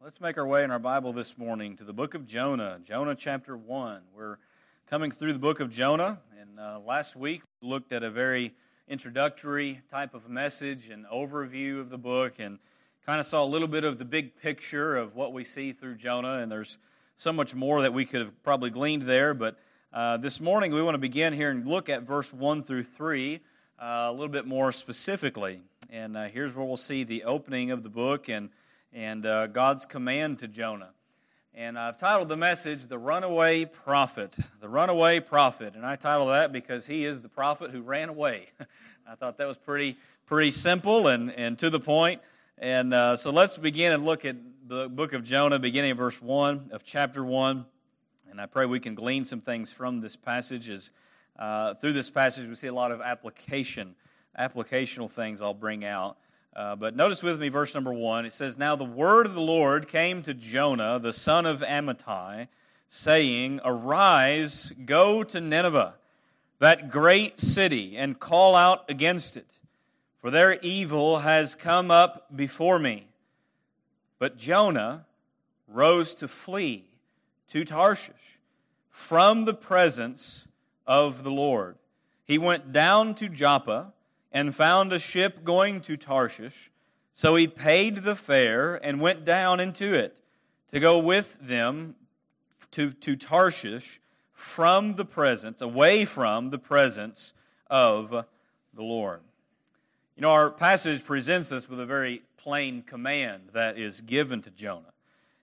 let's make our way in our Bible this morning to the book of Jonah, Jonah chapter 1. We're coming through the book of Jonah, and uh, last week we looked at a very introductory type of message and overview of the book and kind of saw a little bit of the big picture of what we see through Jonah, and there's so much more that we could have probably gleaned there, but uh, this morning we want to begin here and look at verse 1 through 3 uh, a little bit more specifically. And uh, here's where we'll see the opening of the book and and uh, God's command to Jonah. And I've titled the message, The Runaway Prophet. The Runaway Prophet. And I title that because he is the prophet who ran away. I thought that was pretty, pretty simple and, and to the point. And uh, so let's begin and look at the book of Jonah, beginning of verse 1 of chapter 1. And I pray we can glean some things from this passage. As uh, through this passage, we see a lot of application, applicational things I'll bring out. Uh, but notice with me verse number one. It says, Now the word of the Lord came to Jonah, the son of Amittai, saying, Arise, go to Nineveh, that great city, and call out against it, for their evil has come up before me. But Jonah rose to flee to Tarshish from the presence of the Lord. He went down to Joppa and found a ship going to Tarshish. So he paid the fare and went down into it to go with them to, to Tarshish from the presence, away from the presence of the Lord. You know, our passage presents us with a very plain command that is given to Jonah.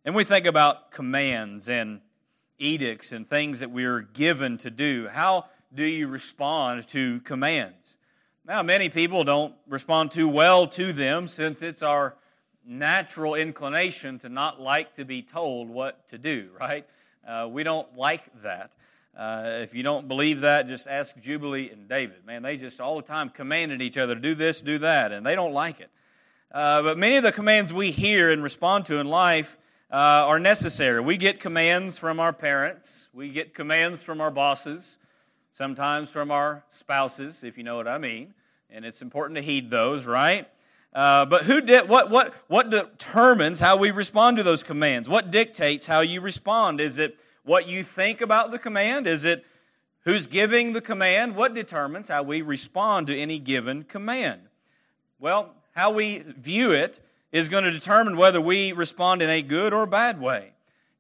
And we think about commands and edicts and things that we are given to do. How do you respond to commands? Now, many people don't respond too well to them since it's our natural inclination to not like to be told what to do, right? Uh, we don't like that. Uh, if you don't believe that, just ask Jubilee and David. Man, they just all the time commanded each other to do this, do that, and they don't like it. Uh, but many of the commands we hear and respond to in life uh, are necessary. We get commands from our parents, we get commands from our bosses, sometimes from our spouses, if you know what I mean. And it's important to heed those, right? Uh, but who did what? What what determines how we respond to those commands? What dictates how you respond? Is it what you think about the command? Is it who's giving the command? What determines how we respond to any given command? Well, how we view it is going to determine whether we respond in a good or bad way.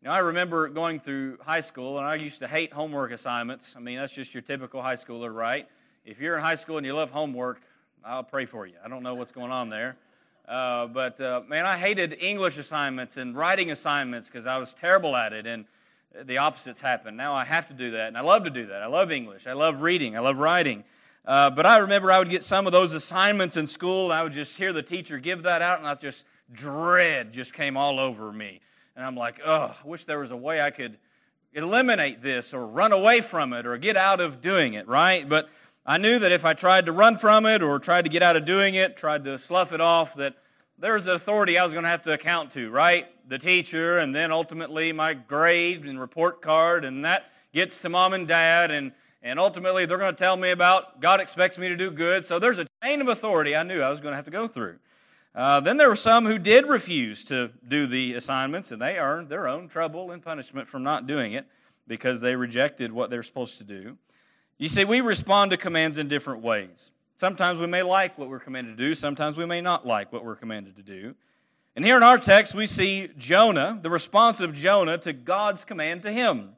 Know, I remember going through high school, and I used to hate homework assignments. I mean, that's just your typical high schooler, right? If you're in high school and you love homework, I'll pray for you. I don't know what's going on there. Uh, but uh, man, I hated English assignments and writing assignments because I was terrible at it, and the opposites happened. Now I have to do that, and I love to do that. I love English. I love reading. I love writing. Uh, but I remember I would get some of those assignments in school, and I would just hear the teacher give that out, and I just dread just came all over me. And I'm like, oh, I wish there was a way I could eliminate this or run away from it or get out of doing it, right? But I knew that if I tried to run from it or tried to get out of doing it, tried to slough it off, that there was an authority I was going to have to account to, right? The teacher, and then ultimately my grade and report card, and that gets to mom and dad, and, and ultimately they're going to tell me about God expects me to do good. So there's a chain of authority I knew I was going to have to go through. Uh, then there were some who did refuse to do the assignments, and they earned their own trouble and punishment from not doing it because they rejected what they're supposed to do. You see, we respond to commands in different ways. Sometimes we may like what we're commanded to do, sometimes we may not like what we're commanded to do. And here in our text, we see Jonah, the response of Jonah to God's command to him.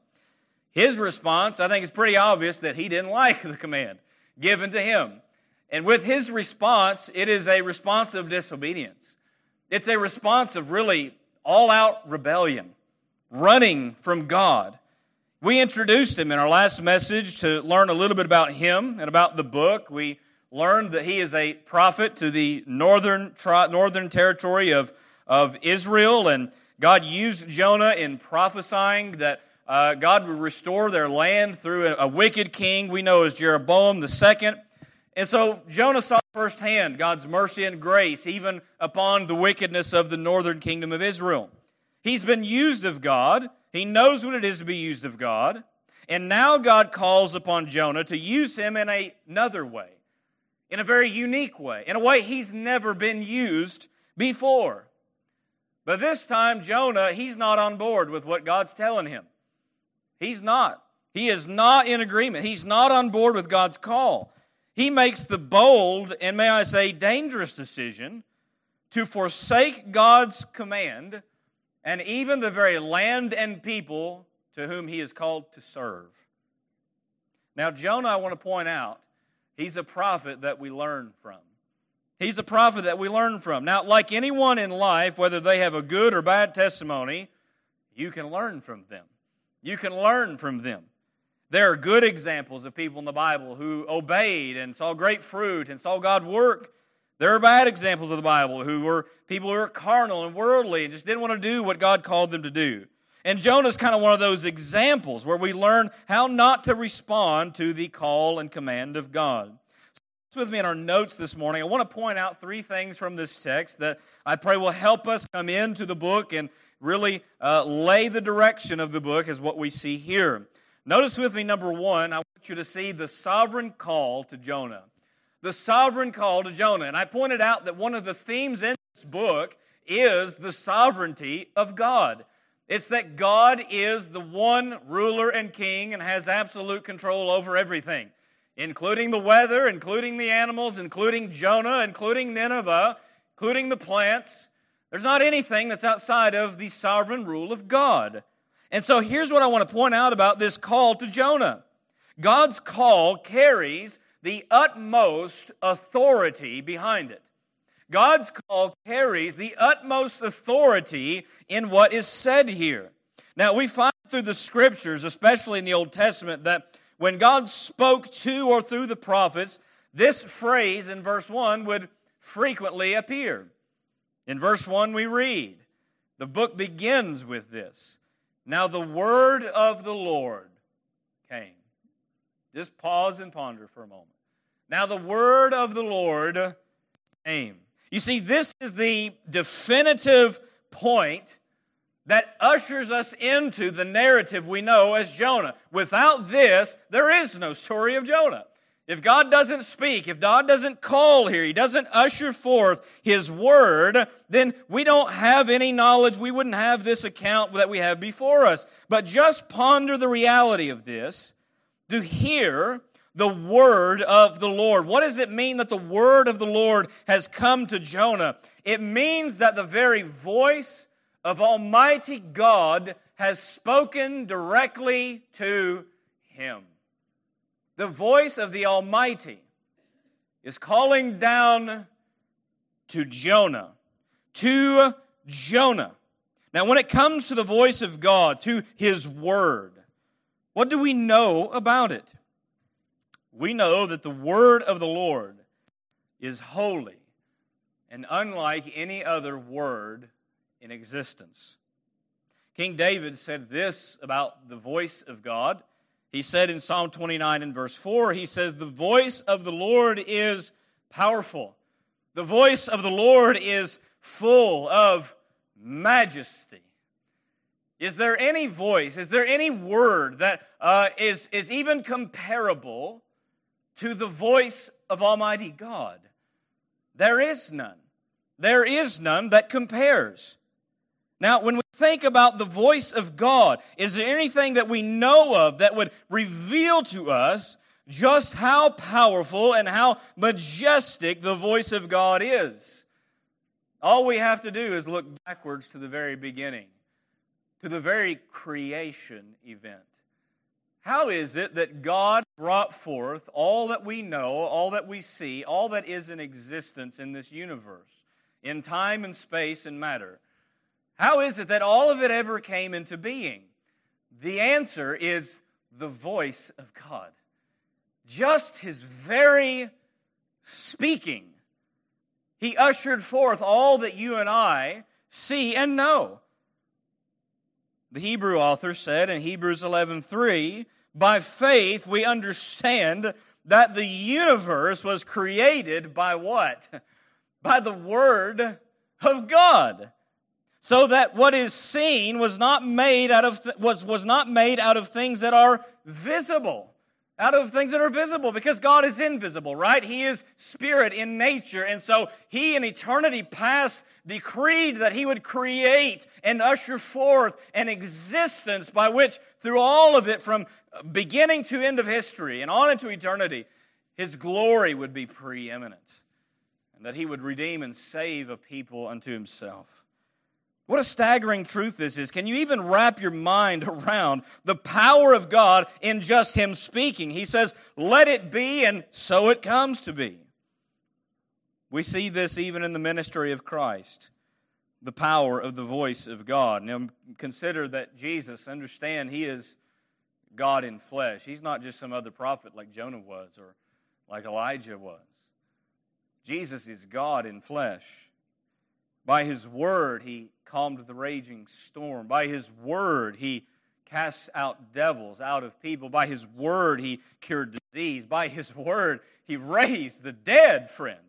His response, I think, is pretty obvious that he didn't like the command given to him. And with his response, it is a response of disobedience. It's a response of really all out rebellion, running from God. We introduced him in our last message to learn a little bit about him and about the book. We learned that he is a prophet to the northern, northern territory of, of Israel, and God used Jonah in prophesying that uh, God would restore their land through a, a wicked king we know as Jeroboam the second. And so Jonah saw firsthand God's mercy and grace even upon the wickedness of the northern kingdom of Israel. He's been used of God. He knows what it is to be used of God. And now God calls upon Jonah to use him in a, another way, in a very unique way, in a way he's never been used before. But this time, Jonah, he's not on board with what God's telling him. He's not. He is not in agreement. He's not on board with God's call. He makes the bold and, may I say, dangerous decision to forsake God's command and even the very land and people to whom he is called to serve. Now, Jonah, I want to point out, he's a prophet that we learn from. He's a prophet that we learn from. Now, like anyone in life, whether they have a good or bad testimony, you can learn from them. You can learn from them. There are good examples of people in the Bible who obeyed and saw great fruit and saw God work. There are bad examples of the Bible who were people who were carnal and worldly and just didn't want to do what God called them to do. And Jonah's kind of one of those examples where we learn how not to respond to the call and command of God with me in our notes this morning, I want to point out three things from this text that I pray will help us come into the book and really uh, lay the direction of the book as what we see here. Notice with me, number one, I want you to see the sovereign call to Jonah. The sovereign call to Jonah. And I pointed out that one of the themes in this book is the sovereignty of God. It's that God is the one ruler and king and has absolute control over everything including the weather, including the animals, including Jonah, including Nineveh, including the plants. There's not anything that's outside of the sovereign rule of God. And so here's what I want to point out about this call to Jonah God's call carries the utmost authority behind it. God's call carries the utmost authority in what is said here. Now, we find through the scriptures, especially in the Old Testament, that when God spoke to or through the prophets, this phrase in verse 1 would frequently appear. In verse 1, we read, the book begins with this. Now the word of the Lord came. Just pause and ponder for a moment. Now the word of the Lord came. You see, this is the definitive point that ushers us into the narrative we know as Jonah. Without this, there is no story of Jonah. If God doesn't speak, if God doesn't call here, He doesn't usher forth His word, then we don't have any knowledge. We wouldn't have this account that we have before us. But just ponder the reality of this to hear the word of the Lord. What does it mean that the word of the Lord has come to Jonah? It means that the very voice of Almighty God has spoken directly to him. The voice of the Almighty is calling down to Jonah. To Jonah. Now, when it comes to the voice of God, to His Word, what do we know about it? We know that the Word of the Lord is holy and unlike any other Word in existence. King David said this about the voice of God. He said in Psalm 29 and verse 4, he says, The voice of the Lord is powerful. The voice of the Lord is full of majesty. Is there any voice, is there any word that uh, is is even comparable to the voice of Almighty God? There is none. There is none that compares. Now, when we think about the voice of God, is there anything that we know of that would reveal to us just how powerful and how majestic the voice of God is? All we have to do is look backwards to the very beginning, to the very creation event. How is it that God brought forth all that we know, all that we see, all that is in existence in this universe, in time and space and matter? How is it that all of it ever came into being? The answer is the voice of God. Just his very speaking. He ushered forth all that you and I see and know. The Hebrew author said in Hebrews 11:3, "By faith we understand that the universe was created by what? By the word of God." So that what is seen was not made out of th- was, was not made out of things that are visible out of things that are visible because God is invisible, right? He is spirit in nature. And so he in eternity past decreed that he would create and usher forth an existence by which through all of it from beginning to end of history and on into eternity, his glory would be preeminent and that he would redeem and save a people unto himself. What a staggering truth this is. Can you even wrap your mind around the power of God in just Him speaking? He says, Let it be, and so it comes to be. We see this even in the ministry of Christ, the power of the voice of God. Now, consider that Jesus, understand, He is God in flesh. He's not just some other prophet like Jonah was or like Elijah was. Jesus is God in flesh. By his word, he calmed the raging storm. By his word, he cast out devils out of people. By his word, he cured disease. By his word, he raised the dead, friend.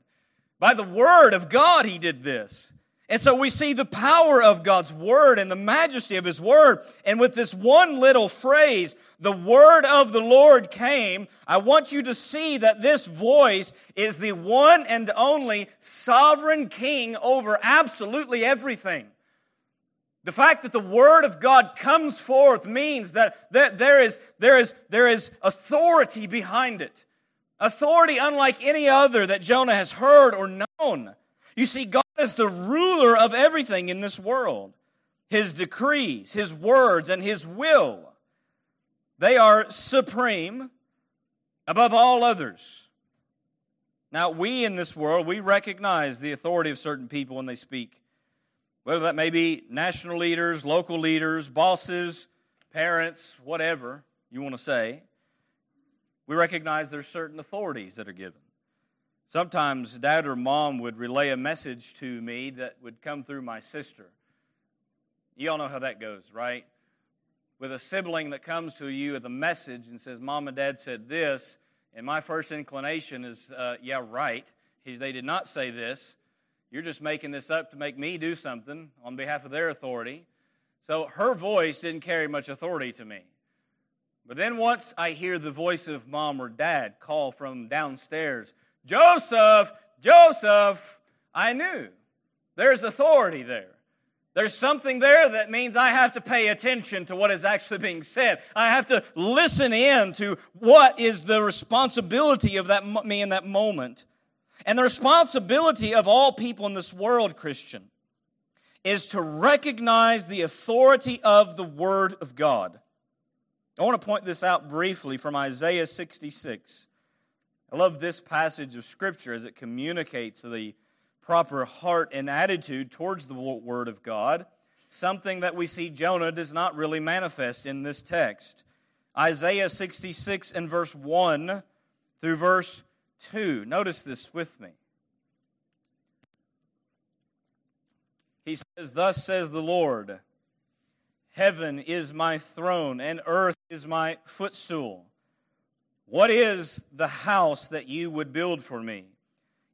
By the word of God, he did this. And so we see the power of God's word and the majesty of his word. And with this one little phrase, the word of the Lord came, I want you to see that this voice is the one and only sovereign king over absolutely everything. The fact that the word of God comes forth means that, that there, is, there, is, there is authority behind it. Authority unlike any other that Jonah has heard or known. You see, God is the ruler of everything in this world. His decrees, His words, and His will. They are supreme above all others. Now, we in this world, we recognize the authority of certain people when they speak. Whether that may be national leaders, local leaders, bosses, parents, whatever you want to say. We recognize there's certain authorities that are given. Sometimes dad or mom would relay a message to me that would come through my sister. You all know how that goes, right? With a sibling that comes to you with a message and says, Mom and dad said this, and my first inclination is, uh, yeah, right. He, they did not say this. You're just making this up to make me do something on behalf of their authority. So her voice didn't carry much authority to me. But then once I hear the voice of mom or dad call from downstairs, Joseph, Joseph, I knew. There's authority there. There's something there that means I have to pay attention to what is actually being said. I have to listen in to what is the responsibility of that me in that moment. And the responsibility of all people in this world, Christian, is to recognize the authority of the Word of God. I want to point this out briefly from Isaiah 66. I love this passage of Scripture as it communicates the proper heart and attitude towards the Word of God, something that we see Jonah does not really manifest in this text. Isaiah 66 and verse 1 through verse 2. Notice this with me. He says, Thus says the Lord, Heaven is my throne, and earth is my footstool. What is the house that you would build for me?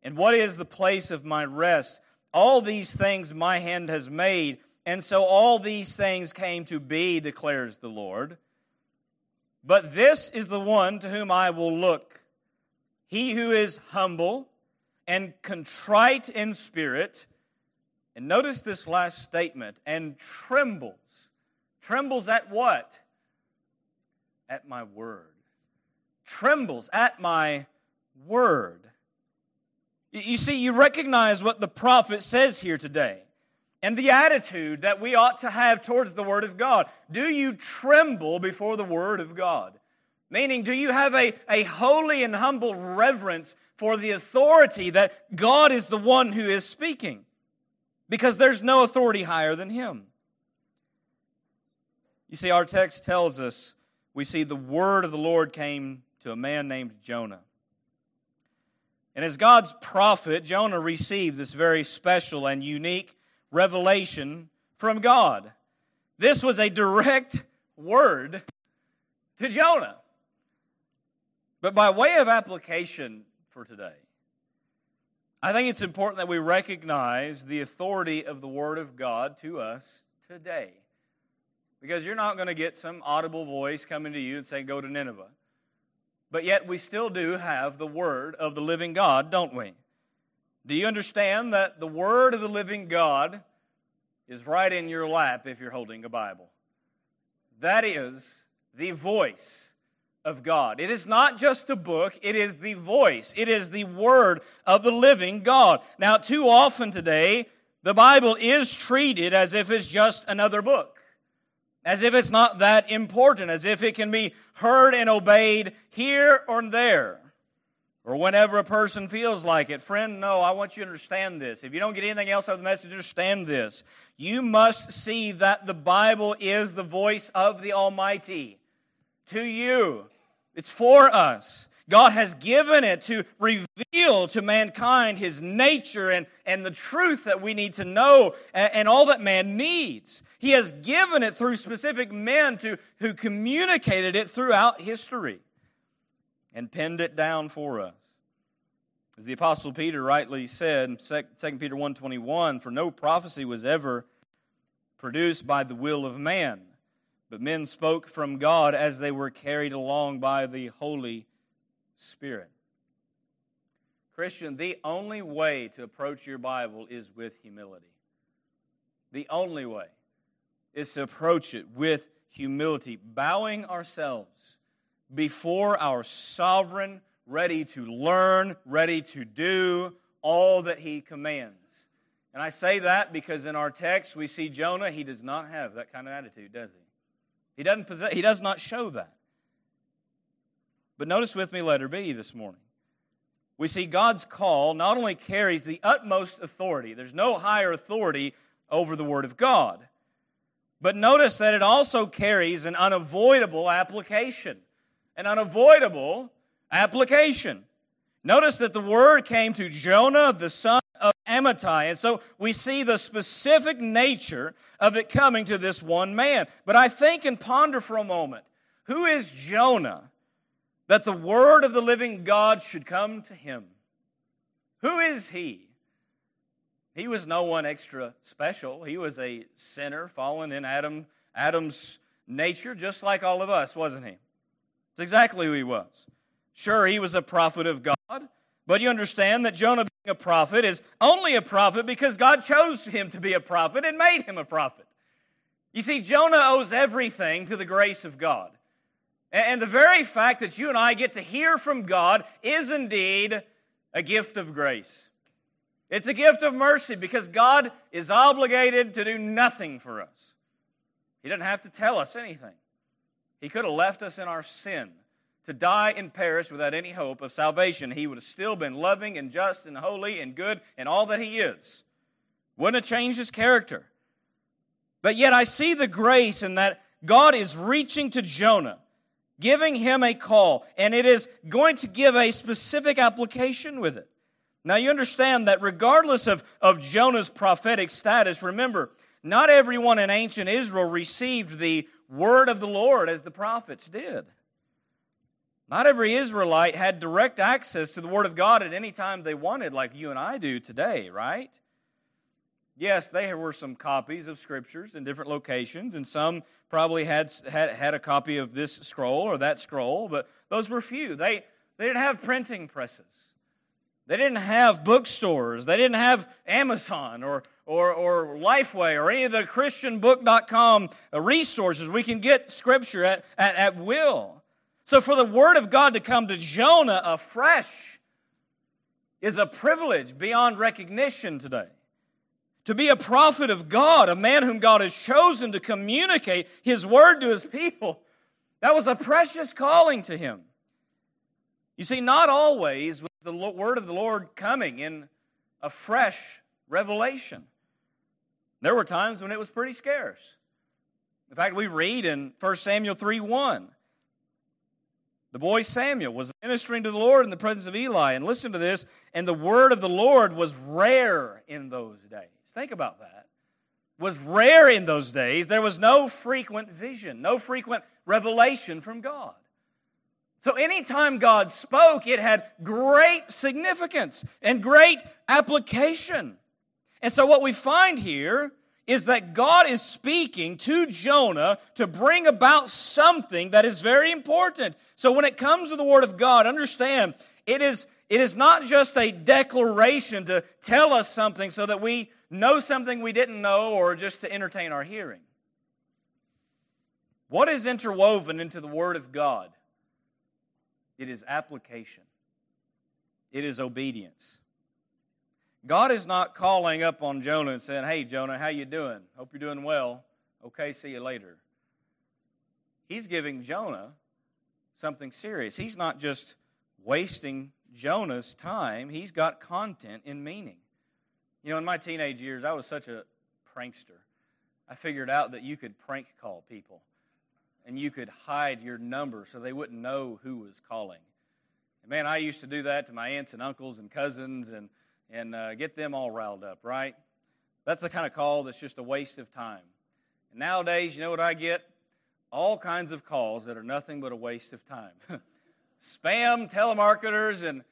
And what is the place of my rest? All these things my hand has made, and so all these things came to be, declares the Lord. But this is the one to whom I will look. He who is humble and contrite in spirit, and notice this last statement, and trembles. Trembles at what? At my word trembles at my word. You see, you recognize what the prophet says here today and the attitude that we ought to have towards the Word of God. Do you tremble before the Word of God? Meaning, do you have a, a holy and humble reverence for the authority that God is the one who is speaking? Because there's no authority higher than Him. You see, our text tells us we see the word of the Lord came to a man named Jonah. And as God's prophet, Jonah received this very special and unique revelation from God. This was a direct word to Jonah. But by way of application for today, I think it's important that we recognize the authority of the Word of God to us today. Because you're not going to get some audible voice coming to you and saying, Go to Nineveh. but yet we still do have the Word of the living God, don't we? Do you understand that the Word of the living God is right in your lap if you're holding a Bible? That is the voice of God. It is not just a book, it is the voice, it is the Word of the living God. Now, too often today, the Bible is treated as if it's just another book, as if it's not that important, as if it can be heard and obeyed here or there, or whenever a person feels like it. Friend, no, I want you to understand this. If you don't get anything else out of the message, understand this. You must see that the Bible is the voice of the Almighty to you. It's for us. God has given it to reveal to mankind his nature and, and the truth that we need to know and, and, all that man needs. He has given it through specific men to, who communicated it throughout history and penned it down for us. As the apostle Peter rightly said in 2 Peter 1:21, for no prophecy was ever produced by the will of man, but men spoke from God as they were carried along by the Holy Spirit. Christian, the only way to approach your Bible is with humility. The only way is to approach it with humility, bowing ourselves before our sovereign, ready to learn, ready to do all that he commands. And I say that because in our text we see Jonah, he does not have that kind of attitude, does he? He doesn't possess, he does not show that. But notice with me letter B this morning. We see God's call not only carries the utmost authority, there's no higher authority over the Word of God, but notice that it also carries an unavoidable application. An unavoidable application. Notice that the word came to Jonah, the son of Amittai. And so we see the specific nature of it coming to this one man. But I think and ponder for a moment who is Jonah that the word of the living God should come to him? Who is he? He was no one extra special. He was a sinner fallen in Adam, Adam's nature, just like all of us, wasn't he? It's exactly who he was. Sure, he was a prophet of God, but you understand that Jonah being a prophet is only a prophet because God chose him to be a prophet and made him a prophet. You see, Jonah owes everything to the grace of God. And the very fact that you and I get to hear from God is indeed a gift of grace. It's a gift of mercy because God is obligated to do nothing for us. He doesn't have to tell us anything. He could have left us in our sin to die and perish without any hope of salvation. He would have still been loving and just and holy and good and all that he is. Wouldn't have changed his character. But yet I see the grace in that God is reaching to Jonah, giving him a call, and it is going to give a specific application with it. Now you understand that regardless of, of Jonah's prophetic status, remember, not everyone in ancient Israel received the word of the Lord as the prophets did. Not every Israelite had direct access to the Word of God at any time they wanted, like you and I do today, right? Yes, there were some copies of scriptures in different locations, and some probably had, had, had a copy of this scroll or that scroll, but those were few. They, they didn't have printing presses. They didn't have bookstores. They didn't have Amazon or, or, or Lifeway or any of the ChristianBook.com resources. We can get scripture at, at, at will. So, for the Word of God to come to Jonah afresh is a privilege beyond recognition today. To be a prophet of God, a man whom God has chosen to communicate His Word to His people, that was a precious calling to him. You see, not always was the Word of the Lord coming in a fresh revelation. There were times when it was pretty scarce. In fact, we read in 1 Samuel 3 1 the boy Samuel was ministering to the Lord in the presence of Eli. And listen to this. And the word of the Lord was rare in those days. Think about that. Was rare in those days. There was no frequent vision, no frequent revelation from God. So anytime God spoke, it had great significance and great application. And so what we find here is that God is speaking to Jonah to bring about something that is very important. So when it comes to the Word of God, understand it is, it is not just a declaration to tell us something so that we know something we didn't know or just to entertain our hearing. What is interwoven into the Word of God? It is application. It is obedience. God is not calling up on Jonah and saying, "Hey Jonah, how you doing? Hope you're doing well. Okay, see you later." He's giving Jonah something serious. He's not just wasting Jonah's time. He's got content and meaning. You know, in my teenage years, I was such a prankster. I figured out that you could prank call people and you could hide your number so they wouldn't know who was calling. And man, I used to do that to my aunts and uncles and cousins and, and uh, get them all riled up, right? That's the kind of call that's just a waste of time. And nowadays, you know what I get? All kinds of calls that are nothing but a waste of time. Spam, telemarketers, and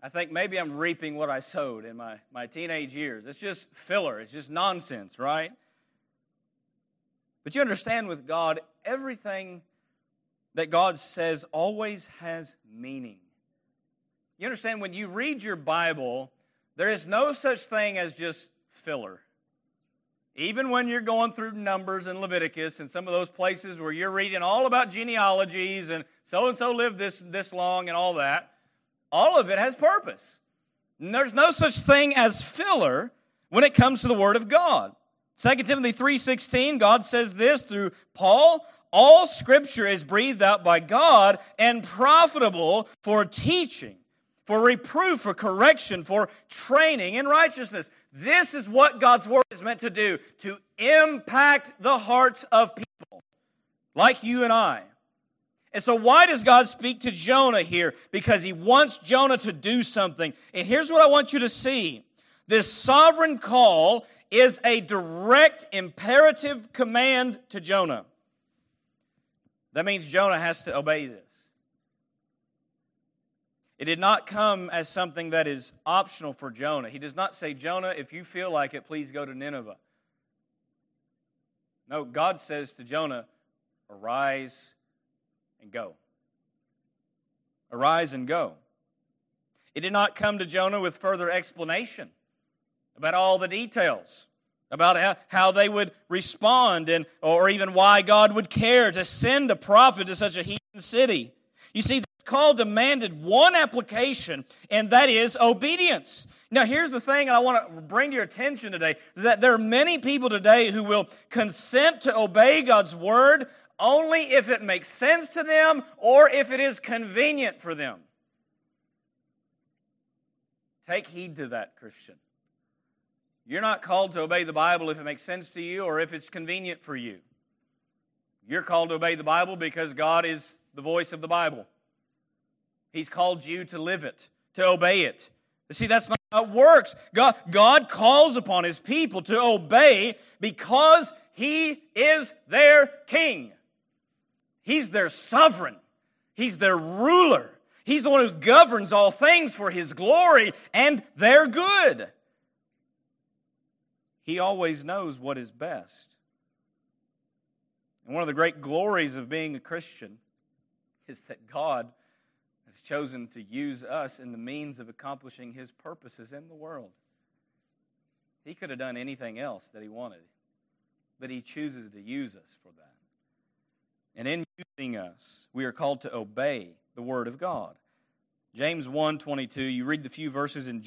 I think maybe I'm reaping what I sowed in my, my teenage years. It's just filler, it's just nonsense, right? But you understand with God, everything that God says always has meaning. You understand when you read your Bible, there is no such thing as just filler. Even when you're going through Numbers and Leviticus and some of those places where you're reading all about genealogies and so and so lived this, this long and all that, all of it has purpose. And there's no such thing as filler when it comes to the Word of God. 2 Timothy 3:16 God says this through Paul all scripture is breathed out by God and profitable for teaching for reproof for correction for training in righteousness. This is what God's word is meant to do to impact the hearts of people like you and I. And so why does God speak to Jonah here? Because he wants Jonah to do something. And here's what I want you to see. This sovereign call is a direct imperative command to Jonah. That means Jonah has to obey this. It did not come as something that is optional for Jonah. He does not say, Jonah, if you feel like it, please go to Nineveh. No, God says to Jonah, arise and go. Arise and go. It did not come to Jonah with further explanation about all the details, about how, they would respond, and, or even why God would care to send a prophet to such a heathen city. You see, call demanded one application, and that is obedience. Now, here's the thing I want to bring to your attention today is that there are many people today who will consent to obey God's word only if it makes sense to them or if it is convenient for them. Take heed to that, Christian. You're not called to obey the Bible if it makes sense to you or if it's convenient for you. You're called to obey the Bible because God is the voice of the Bible. He's called you to live it, to obey it. See, that's not how it works. God, God calls upon His people to obey because He is their king. He's their sovereign. He's their ruler. He's the one who governs all things for His glory and their good. He always knows what is best. And one of the great glories of being a Christian is that God has chosen to use us in the means of accomplishing His purposes in the world. He could have done anything else that He wanted, but He chooses to use us for that. And in using us, we are called to obey the Word of God. James 1 22, you read the few verses in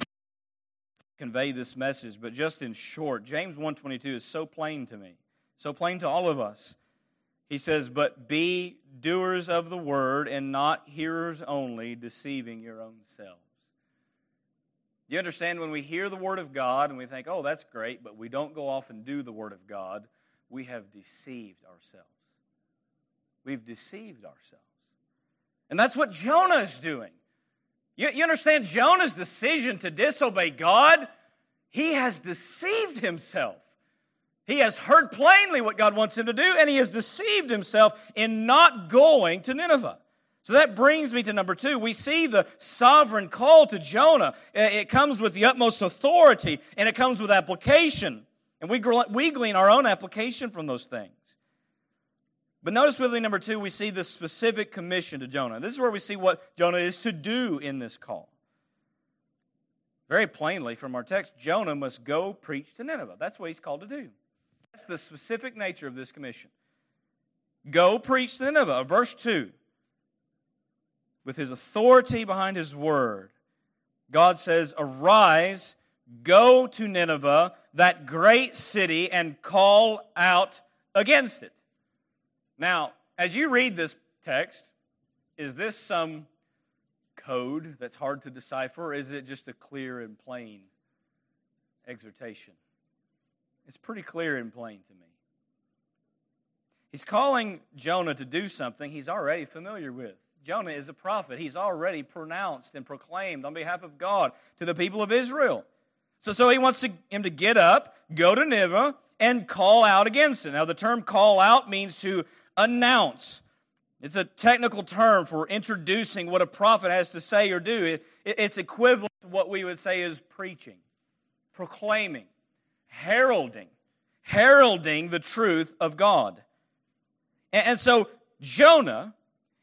convey this message, but just in short, James 1:22 is so plain to me, so plain to all of us. He says, "But be doers of the word and not hearers only, deceiving your own selves." You understand when we hear the word of God and we think, "Oh, that's great," but we don't go off and do the word of God, we have deceived ourselves. We've deceived ourselves. And that's what Jonah is doing. You, you understand Jonah's decision to disobey God? He has deceived himself. He has heard plainly what God wants him to do, and he has deceived himself in not going to Nineveh. So that brings me to number two. We see the sovereign call to Jonah. Uh, it comes with the utmost authority, and it comes with application. And And we, we glean our own application from those things. But notice with me, number two, we see the specific commission to Jonah. This is where we see what Jonah is to do in this call. Very plainly from our text, Jonah must go preach to Nineveh. That's what he's called to do. That's the specific nature of this commission. Go preach to Nineveh. Verse 2. With his authority behind his word, God says, Arise, go to Nineveh, that great city, and call out against it. Now, as you read this text, is this some code that's hard to decipher, or is it just a clear and plain exhortation? It's pretty clear and plain to me. He's calling Jonah to do something he's already familiar with. Jonah is a prophet. He's already pronounced and proclaimed on behalf of God to the people of Israel. So, so he wants to, him to get up, go to Nineveh, and call out against it. Now, the term call out means to announce, it's a technical term for introducing what a prophet has to say or do. It, it's equivalent to what we would say is preaching, proclaiming, heralding, heralding the truth of God. And, and so Jonah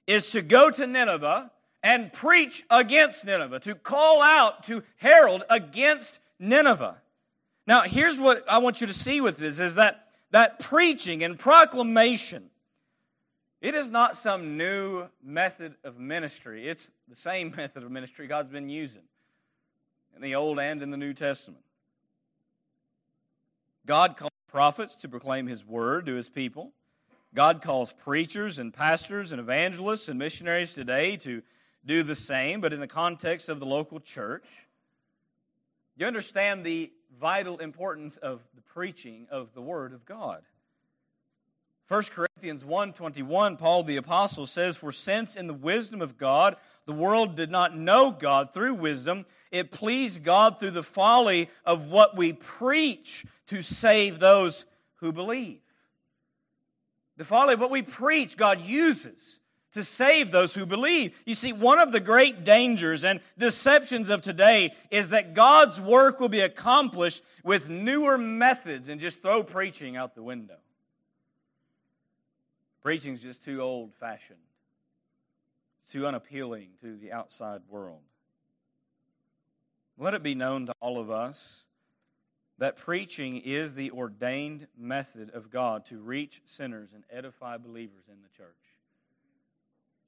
is to go to Nineveh and preach against Nineveh, to call out, to herald against Nineveh. Now, here's what I want you to see with this is that that preaching and proclamation it is not some new method of ministry. It's the same method of ministry God's been using in the Old and in the New Testament. God calls prophets to proclaim His word to His people. God calls preachers and pastors and evangelists and missionaries today to do the same, but in the context of the local church. You understand the vital importance of the preaching of the Word of God. 1 Corinthians 1:21 Paul the apostle says for since in the wisdom of God the world did not know God through wisdom it pleased God through the folly of what we preach to save those who believe. The folly of what we preach God uses to save those who believe. You see, one of the great dangers and deceptions of today is that God's work will be accomplished with newer methods and just throw preaching out the window. Preaching is just too old fashioned, too unappealing to the outside world. Let it be known to all of us that preaching is the ordained method of God to reach sinners and edify believers in the church.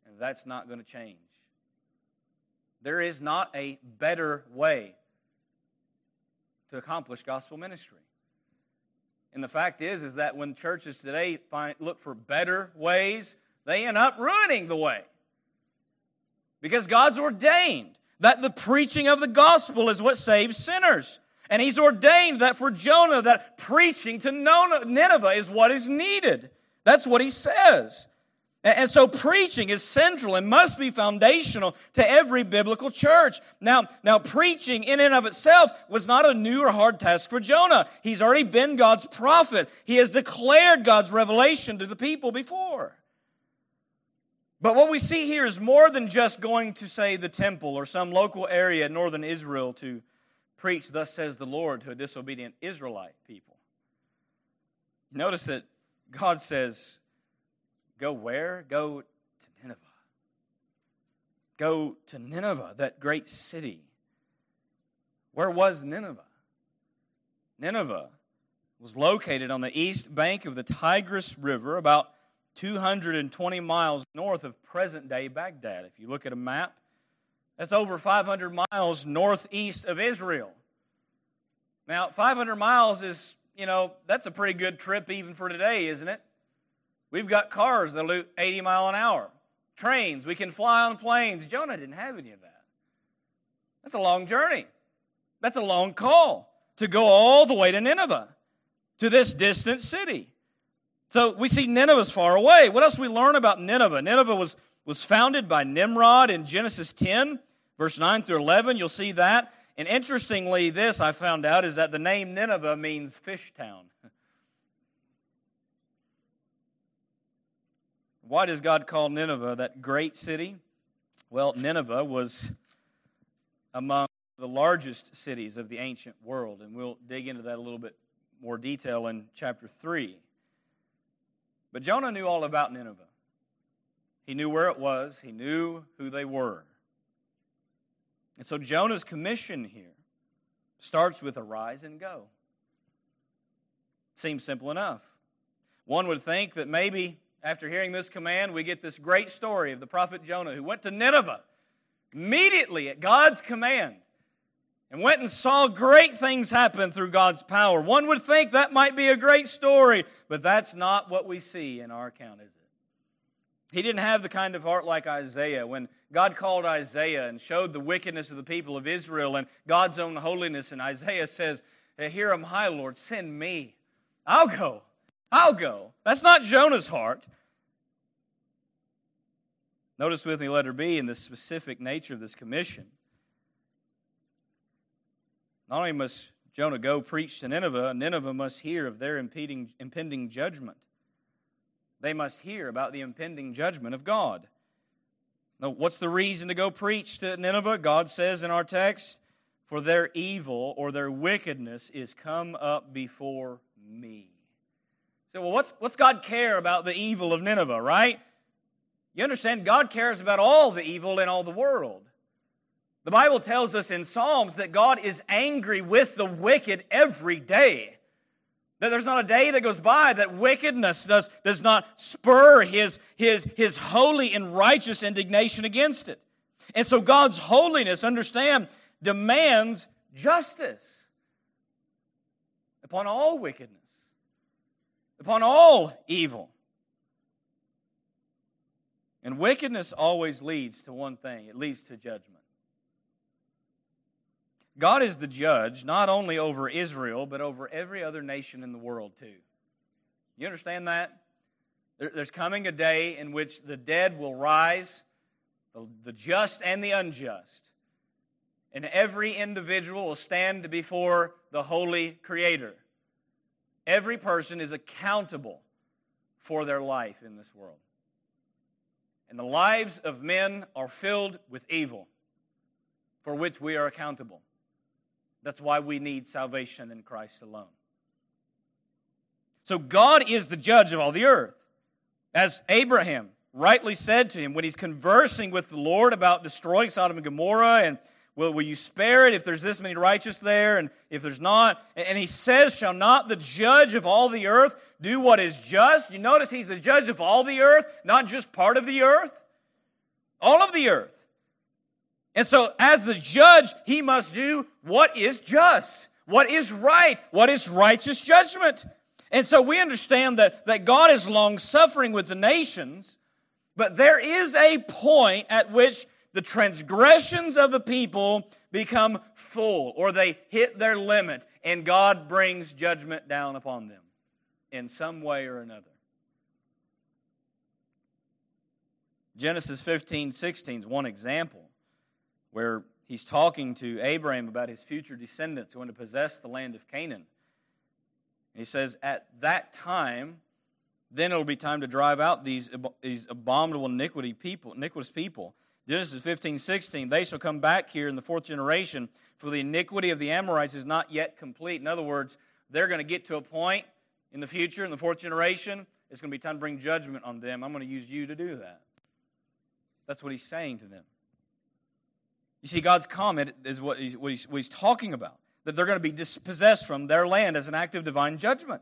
And that's not going to change. There is not a better way to accomplish gospel ministry. And the fact is, is that when churches today find, look for better ways, they end up ruining the way. Because God's ordained that the preaching of the gospel is what saves sinners. And he's ordained that for Jonah, that preaching to Nineveh is what is needed. That's what he says. And so preaching is central and must be foundational to every biblical church. Now, now preaching in and of itself was not a new or hard task for Jonah. He's already been God's prophet. He has declared God's revelation to the people before. But what we see here is more than just going to say the temple or some local area in northern Israel to preach, thus says the Lord, to a disobedient Israelite people. Notice that God says, Go where? Go to Nineveh. Go to Nineveh, that great city. Where was Nineveh? Nineveh was located on the east bank of the Tigris River, about 220 miles north of present day Baghdad. If you look at a map, that's over 500 miles northeast of Israel. Now, 500 miles is, you know, that's a pretty good trip even for today, isn't it? We've got cars that do 80 mile an hour, trains, we can fly on planes. Jonah didn't have any of that. That's a long journey. That's a long call to go all the way to Nineveh, to this distant city. So we see Nineveh's far away. What else we learn about Nineveh? Nineveh was, was founded by Nimrod in Genesis 10, verse 9 through 11. You'll see that. And interestingly, this I found out is that the name Nineveh means fish town. Why does God call Nineveh that great city? Well, Nineveh was among the largest cities of the ancient world, and we'll dig into that a little bit more detail in chapter 3. But Jonah knew all about Nineveh. He knew where it was, he knew who they were. And so Jonah's commission here starts with arise and go. Seems simple enough. One would think that maybe after hearing this command, we get this great story of the prophet Jonah who went to Nineveh immediately at God's command and went and saw great things happen through God's power. One would think that might be a great story, but that's not what we see in our account, is it? He didn't have the kind of heart like Isaiah. When God called Isaiah and showed the wickedness of the people of Israel and God's own holiness, and Isaiah says, Here am I, Lord, send me. I'll go. I'll go. That's not Jonah's heart. Notice with me, letter B, in the specific nature of this commission. Not only must Jonah go preach to Nineveh, Nineveh must hear of their impending judgment. They must hear about the impending judgment of God. Now, what's the reason to go preach to Nineveh? God says in our text, For their evil or their wickedness is come up before me. So, well, what's, what's God care about the evil of Nineveh, right? You understand, God cares about all the evil in all the world. The Bible tells us in Psalms that God is angry with the wicked every day. That there's not a day that goes by that wickedness does, does not spur his, his, his holy and righteous indignation against it. And so God's holiness, understand, demands justice upon all wickedness, upon all evil. And wickedness always leads to one thing it leads to judgment. God is the judge not only over Israel, but over every other nation in the world, too. You understand that? There's coming a day in which the dead will rise, the just and the unjust. And every individual will stand before the holy Creator. Every person is accountable for their life in this world. And the lives of men are filled with evil for which we are accountable. That's why we need salvation in Christ alone. So God is the judge of all the earth. As Abraham rightly said to him when he's conversing with the Lord about destroying Sodom and Gomorrah and will, will you spare it if there's this many righteous there and if there's not? And he says, Shall not the judge of all the earth do what is just? You notice he's the judge of all the earth, not just part of the earth. All of the earth. And so, as the judge, he must do what is just, what is right, what is righteous judgment. And so, we understand that, that God is long suffering with the nations, but there is a point at which the transgressions of the people become full or they hit their limit, and God brings judgment down upon them in some way or another. Genesis 15 16 is one example where he's talking to Abraham about his future descendants want to possess the land of Canaan. And he says, At that time, then it'll be time to drive out these, these abominable iniquity people, iniquitous people. Genesis 15, 16, they shall come back here in the fourth generation, for the iniquity of the Amorites is not yet complete. In other words, they're going to get to a point in the future, in the fourth generation, it's going to be time to bring judgment on them. I'm going to use you to do that. That's what he's saying to them. You see, God's comment is what he's, what he's, what he's talking about that they're going to be dispossessed from their land as an act of divine judgment.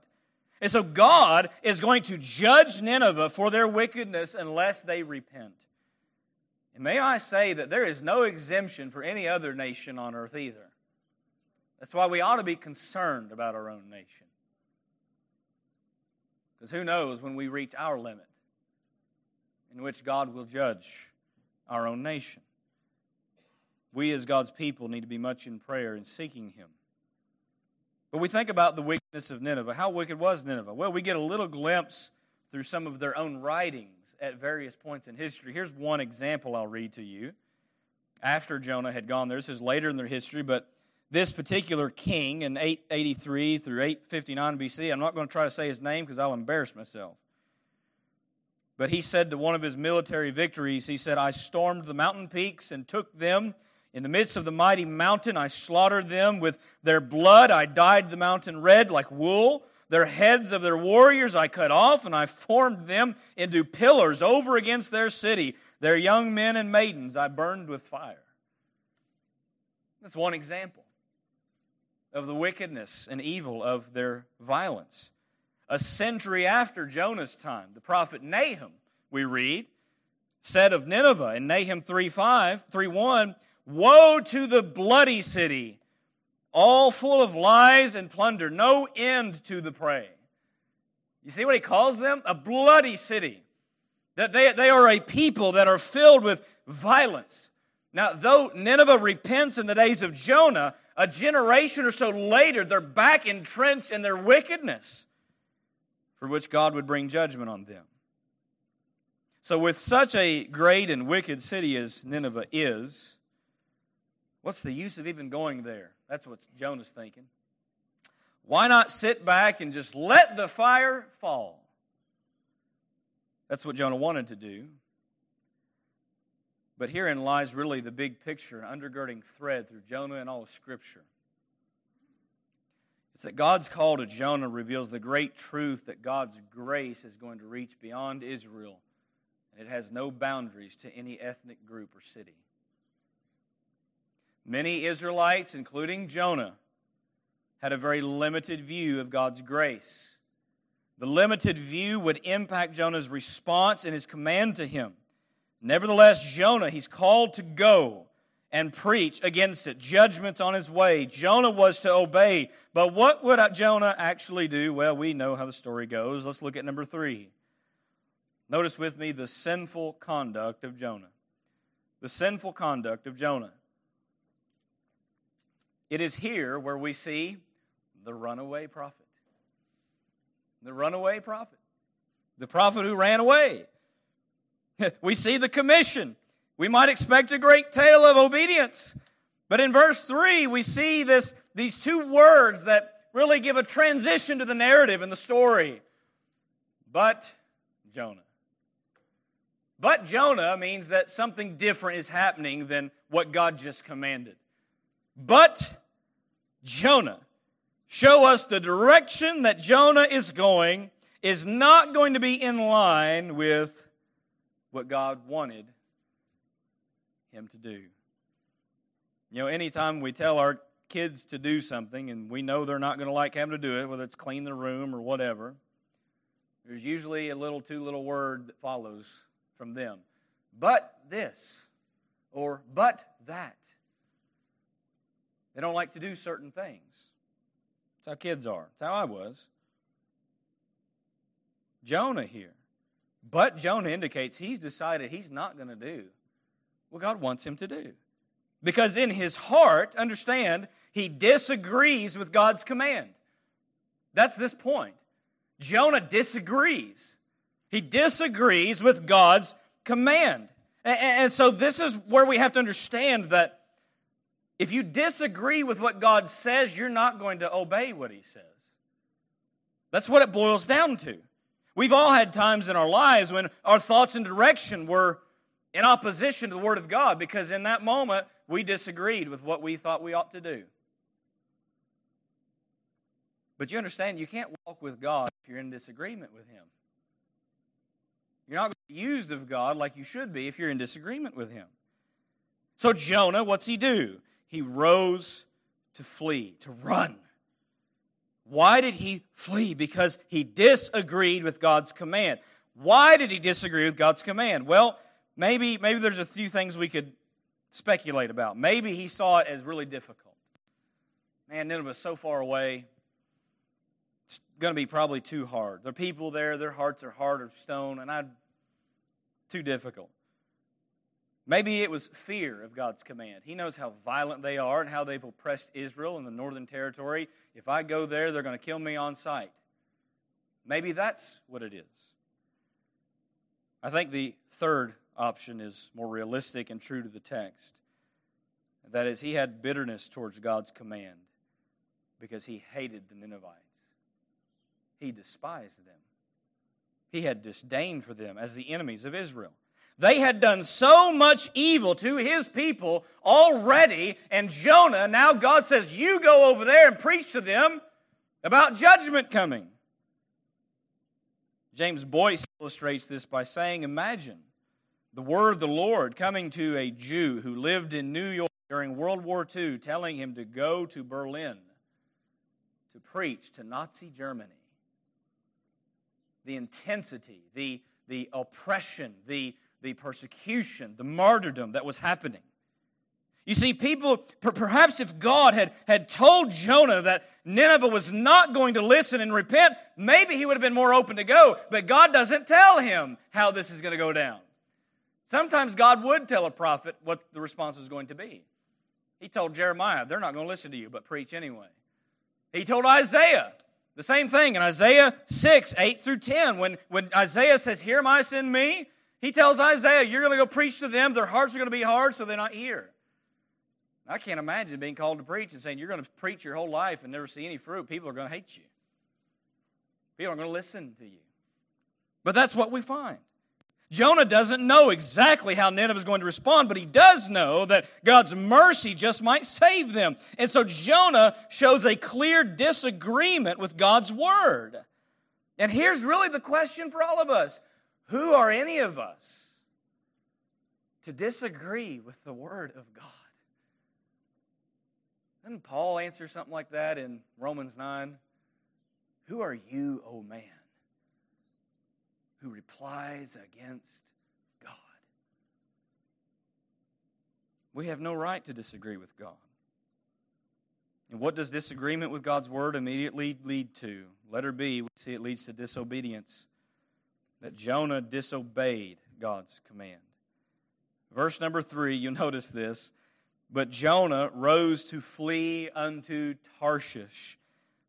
And so God is going to judge Nineveh for their wickedness unless they repent. And may I say that there is no exemption for any other nation on earth either. That's why we ought to be concerned about our own nation. Because who knows when we reach our limit in which God will judge our own nation we as God's people need to be much in prayer and seeking Him. But we think about the wickedness of Nineveh. How wicked was Nineveh? Well, we get a little glimpse through some of their own writings at various points in history. Here's one example I'll read to you. After Jonah had gone there, this is later in their history, but this particular king in 883 through 859 BC, I'm not going to try to say his name because I'll embarrass myself. But he said to one of his military victories, he said, I stormed the mountain peaks and took them In the midst of the mighty mountain, I slaughtered them. With their blood, I dyed the mountain red like wool. Their heads of their warriors I cut off, and I formed them into pillars over against their city. Their young men and maidens I burned with fire. That's one example of the wickedness and evil of their violence. A century after Jonah's time, the prophet Nahum, we read, said of Nineveh in Nahum 3 5, 3 1, Woe to the bloody city, all full of lies and plunder, no end to the prey. You see what he calls them? A bloody city. That they, they are a people that are filled with violence. Now, though Nineveh repents in the days of Jonah, a generation or so later, they're back entrenched in their wickedness, for which God would bring judgment on them. So, with such a great and wicked city as Nineveh is, what's the use of even going there? That's what Jonah's thinking. Why not sit back and just let the fire fall? That's what Jonah wanted to do. But herein lies really the big picture, undergirding thread through Jonah and all of Scripture. It's that God's call to Jonah reveals the great truth that God's grace is going to reach beyond Israel and it has no boundaries to any ethnic group or city. Many Israelites, including Jonah, had a very limited view of God's grace. The limited view would impact Jonah's response and his command to him. Nevertheless, Jonah, he's called to go and preach against it. Judgment's on his way. Jonah was to obey. But what would Jonah actually do? Well, we know how the story goes. Let's look at number three. Notice with me the sinful conduct of Jonah. The sinful conduct of Jonah. It is here where we see the runaway prophet. The runaway prophet. The prophet who ran away. we see the commission. We might expect a great tale of obedience. But in verse 3, we see this, these two words that really give a transition to the narrative and the story. But Jonah. But Jonah means that something different is happening than what God just commanded. But Jonah, show us the direction that Jonah is going is not going to be in line with what God wanted him to do. You know, anytime we tell our kids to do something and we know they're not going to like having to do it, whether it's clean the room or whatever, there's usually a little two little word that follows from them. But this, or but that. They don't like to do certain things. That's how kids are. That's how I was. Jonah here. But Jonah indicates he's decided he's not going to do what God wants him to do. Because in his heart, understand, he disagrees with God's command. That's this point. Jonah disagrees. He disagrees with God's command. And so this is where we have to understand that if you disagree with what God says, you're not going to obey what He says. That's what it boils down to. We've all had times in our lives when our thoughts and direction were in opposition to the Word of God because in that moment we disagreed with what we thought we ought to do. But you understand, you can't walk with God if you're in disagreement with Him. You're not used of God like you should be if you're in disagreement with Him. So, Jonah, what's he do? He rose to flee, to run. Why did he flee? Because he disagreed with God's command. Why did he disagree with God's command? Well, maybe, maybe there's a few things we could speculate about. Maybe he saw it as really difficult. Man, Nineveh's so far away It's going to be probably too hard. There are people there, their hearts are hard of stone, and I too difficult. Maybe it was fear of God's command. He knows how violent they are and how they've oppressed Israel in the northern territory. If I go there, they're going to kill me on sight. Maybe that's what it is. I think the third option is more realistic and true to the text. That is, he had bitterness towards God's command because he hated the Ninevites he despised them. He had disdain for them as the enemies of Israel. They had done so much evil to his people already, and Jonah, now God says, You go over there and preach to them about judgment coming. James Boice illustrates this by saying, Imagine the word of the Lord coming to a Jew who lived in New York during World War II, telling him to go to Berlin to preach to Nazi Germany. The intensity, the, the oppression, the, the persecution, the martyrdom that was happening. You see, people, perhaps if God had, had told Jonah that Nineveh was not going to listen and repent, maybe he would have been more open to go. But God doesn't tell him how this is going to go down. Sometimes God would tell a prophet what the response was going to be. He told Jeremiah, they're not going to listen to you, but preach anyway. He told Isaiah the same thing in Isaiah 6, 8 through 10. When, when Isaiah says, Hear my sin, me, he tells Isaiah, You're going to go preach to them. Their hearts are going to be hard, so they're not here. I can't imagine being called to preach and saying, You're going to preach your whole life and never see any fruit. People are going to hate you, people aren't going to listen to you. But that's what we find. Jonah doesn't know exactly how Nineveh is going to respond, but he does know that God's mercy just might save them. And so Jonah shows a clear disagreement with God's word. And here's really the question for all of us Who are any of us to disagree with the word of God? Doesn't Paul answer something like that in Romans 9? Who are you, O oh man? who replies against God. We have no right to disagree with God. And what does disagreement with God's word immediately lead to? Letter B, we see it leads to disobedience. That Jonah disobeyed God's command. Verse number three, you notice this. But Jonah rose to flee unto Tarshish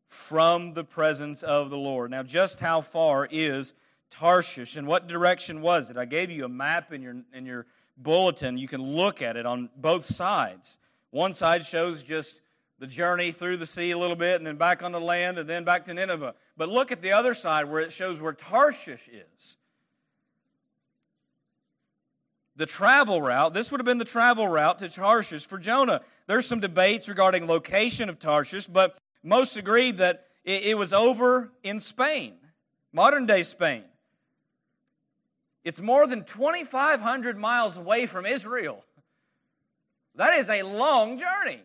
from the presence of the Lord. Now, just how far is Tarshish. And what direction was it? I gave you a map in your, in your bulletin. You can look at it on both sides. One side shows just the journey through the sea a little bit and then back on the land and then back to Nineveh. But look at the other side where it shows where Tarshish is. The travel route, this would have been the travel route to Tarshish for Jonah. There's some debates regarding location of Tarshish, but most agree that it was over in Spain, modern day Spain. It's more than 2,500 miles away from Israel. That is a long journey.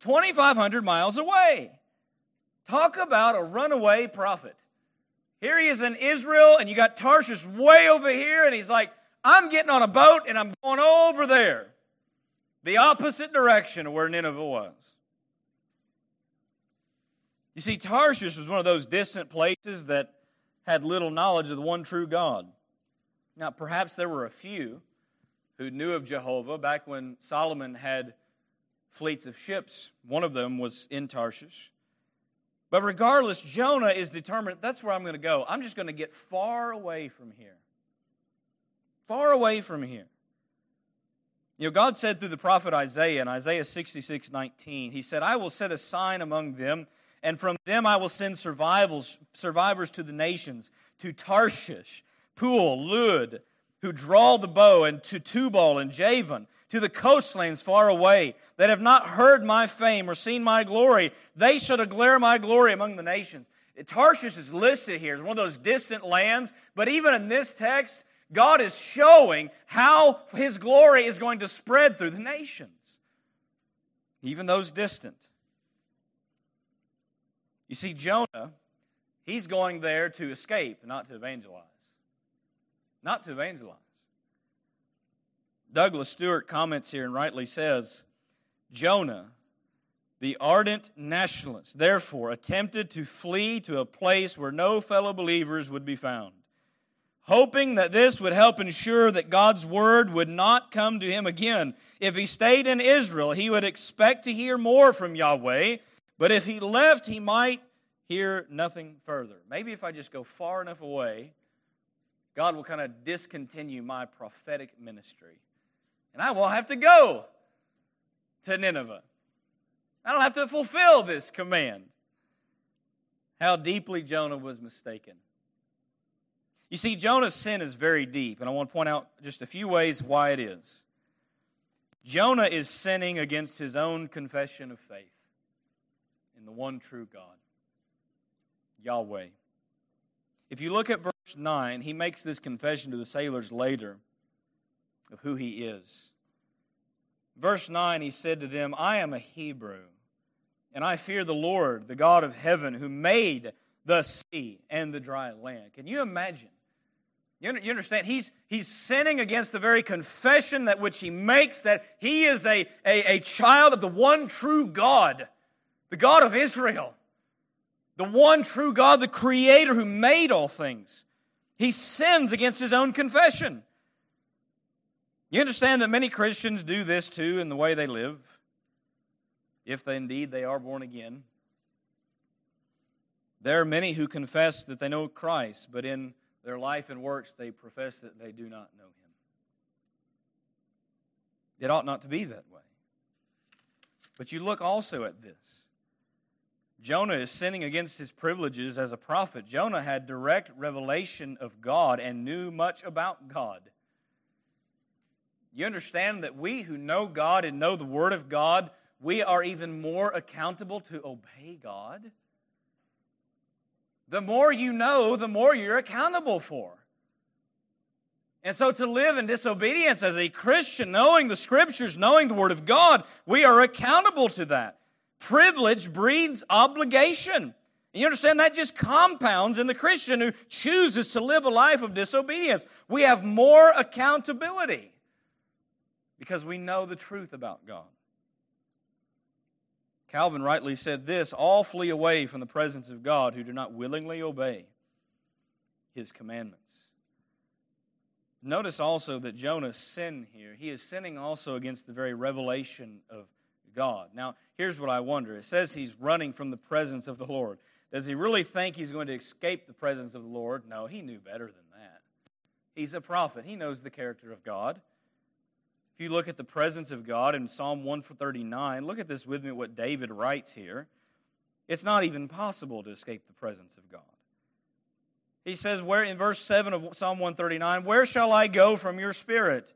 2,500 miles away. Talk about a runaway prophet. Here he is in Israel, and you got Tarshish way over here, and he's like, I'm getting on a boat and I'm going over there. The opposite direction of where Nineveh was. You see, Tarshish was one of those distant places that had little knowledge of the one true God. Now, perhaps there were a few who knew of Jehovah back when Solomon had fleets of ships. One of them was in Tarshish. But regardless, Jonah is determined that's where I'm going to go. I'm just going to get far away from here. Far away from here. You know, God said through the prophet Isaiah in Isaiah 66 19, He said, I will set a sign among them, and from them I will send survivors to the nations, to Tarshish Pul, Lud, who draw the bow, and to Tubal and Javan, to the coastlands far away, that have not heard my fame or seen my glory. They shall declare my glory among the nations. Tarshish is listed here as one of those distant lands, but even in this text, God is showing how his glory is going to spread through the nations, even those distant. You see, Jonah, he's going there to escape, not to evangelize not to evangelize. Douglas Stuart comments here and rightly says Jonah, the ardent nationalist, therefore attempted to flee to a place where no fellow believers would be found. Hoping that this would help ensure that God's word would not come to him again. If he stayed in Israel, he would expect to hear more from Yahweh, but if he left, he might hear nothing further. Maybe if I just go far enough away, God will kind of discontinue my prophetic ministry. And I won't have to go to Nineveh. I don't have to fulfill this command. How deeply Jonah was mistaken. You see, Jonah's sin is very deep, and I want to point out just a few ways why it is. Jonah is sinning against his own confession of faith in the one true God, Yahweh. If you look at verse 9, he makes this confession to the sailors later of who he is. Verse 9, he said to them, I am a Hebrew, and I fear the Lord, the God of heaven, who made the sea and the dry land. Can you imagine? You understand? He's, he's sinning against the very confession that which he makes that he is a, a, a child of the one true God, the God of Israel, the one true God, the creator who made all things. He sins against his own confession. You understand that many Christians do this too in the way they live, if they indeed they are born again. There are many who confess that they know Christ, but in their life and works they profess that they do not know him. It ought not to be that way. But you look also at this. Jonah is sinning against his privileges as a prophet. Jonah had direct revelation of God and knew much about God. You understand that we who know God and know the Word of God, we are even more accountable to obey God? The more you know, the more you're accountable for. And so to live in disobedience as a Christian, knowing the Scriptures, knowing the Word of God, we are accountable to that. Privilege breeds obligation. You understand that just compounds in the Christian who chooses to live a life of disobedience. We have more accountability because we know the truth about God. Calvin rightly said this all flee away from the presence of God who do not willingly obey his commandments. Notice also that Jonah sinned here. He is sinning also against the very revelation of God. Now, here's what I wonder it says he's running from the presence of the Lord. Does he really think he's going to escape the presence of the Lord? No, he knew better than that. He's a prophet, he knows the character of God. If you look at the presence of God in Psalm 139, look at this with me, what David writes here. It's not even possible to escape the presence of God. He says, where in verse 7 of Psalm 139, Where shall I go from your spirit?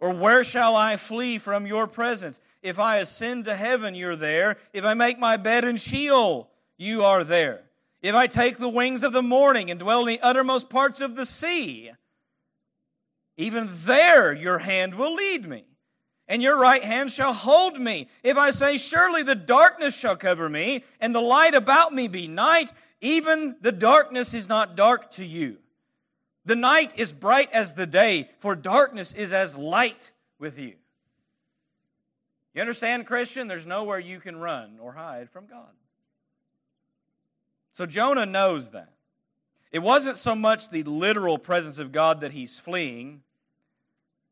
Or where shall I flee from your presence? If I ascend to heaven, you're there. If I make my bed in Sheol, you are there. If I take the wings of the morning and dwell in the uttermost parts of the sea, even there your hand will lead me, and your right hand shall hold me. If I say, Surely the darkness shall cover me, and the light about me be night, even the darkness is not dark to you. The night is bright as the day, for darkness is as light with you. You understand, Christian? There's nowhere you can run or hide from God. So Jonah knows that. It wasn't so much the literal presence of God that he's fleeing,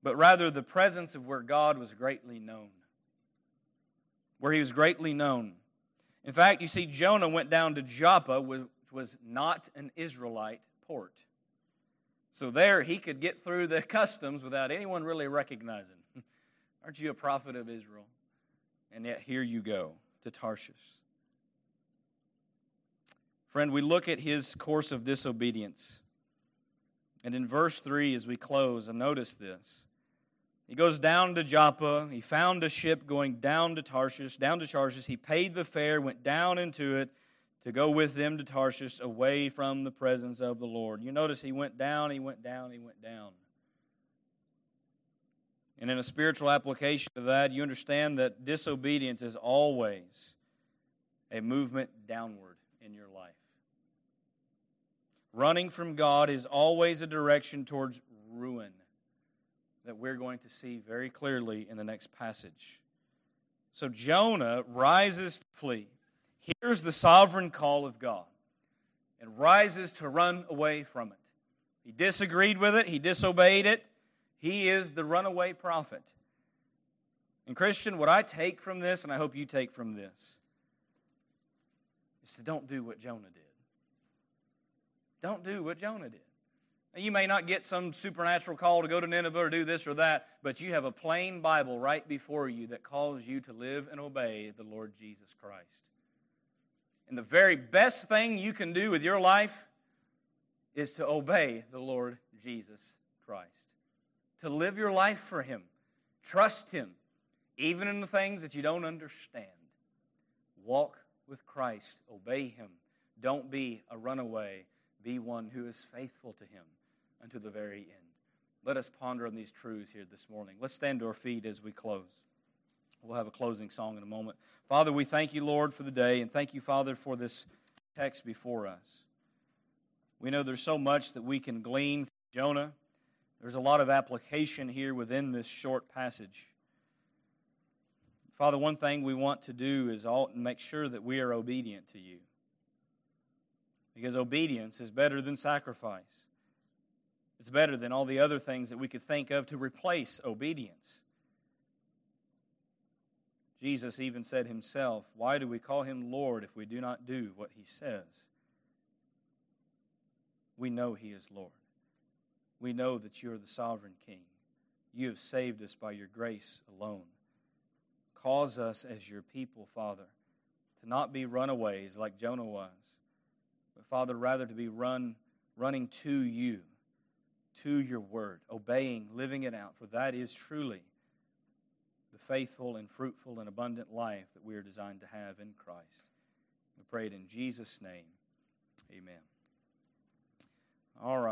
but rather the presence of where God was greatly known. Where he was greatly known. In fact, you see, Jonah went down to Joppa, which was not an Israelite port. So there he could get through the customs without anyone really recognizing. Aren't you a prophet of Israel? And yet here you go to Tarshish. Friend, we look at his course of disobedience. And in verse 3, as we close, and notice this he goes down to Joppa. He found a ship going down to Tarshish, down to Tarshish. He paid the fare, went down into it to go with them to Tarshish away from the presence of the Lord. You notice he went down, he went down, he went down. And in a spiritual application of that, you understand that disobedience is always a movement downward in your life. Running from God is always a direction towards ruin that we're going to see very clearly in the next passage. So Jonah rises to flee, hears the sovereign call of God, and rises to run away from it. He disagreed with it, he disobeyed it. He is the runaway prophet. And, Christian, what I take from this, and I hope you take from this, is to don't do what Jonah did. Don't do what Jonah did. You may not get some supernatural call to go to Nineveh or do this or that, but you have a plain Bible right before you that calls you to live and obey the Lord Jesus Christ. And the very best thing you can do with your life is to obey the Lord Jesus Christ, to live your life for Him, trust Him, even in the things that you don't understand. Walk with Christ, obey Him. Don't be a runaway, be one who is faithful to Him unto the very end. Let us ponder on these truths here this morning. Let's stand to our feet as we close. We'll have a closing song in a moment. Father, we thank you, Lord, for the day, and thank you, Father, for this text before us. We know there's so much that we can glean from Jonah. There's a lot of application here within this short passage. Father, one thing we want to do is make sure that we are obedient to you. Because obedience is better than sacrifice. It's better than all the other things that we could think of to replace obedience. Jesus even said himself, Why do we call him Lord if we do not do what he says? We know he is Lord. We know that you are the sovereign King. You have saved us by your grace alone. Cause us as your people, Father, to not be runaways like Jonah was, but Father, rather to be run, running to you, to your word, obeying, living it out, for that is truly the faithful and fruitful and abundant life that we are designed to have in Christ. We pray it in Jesus' name. Amen. All right.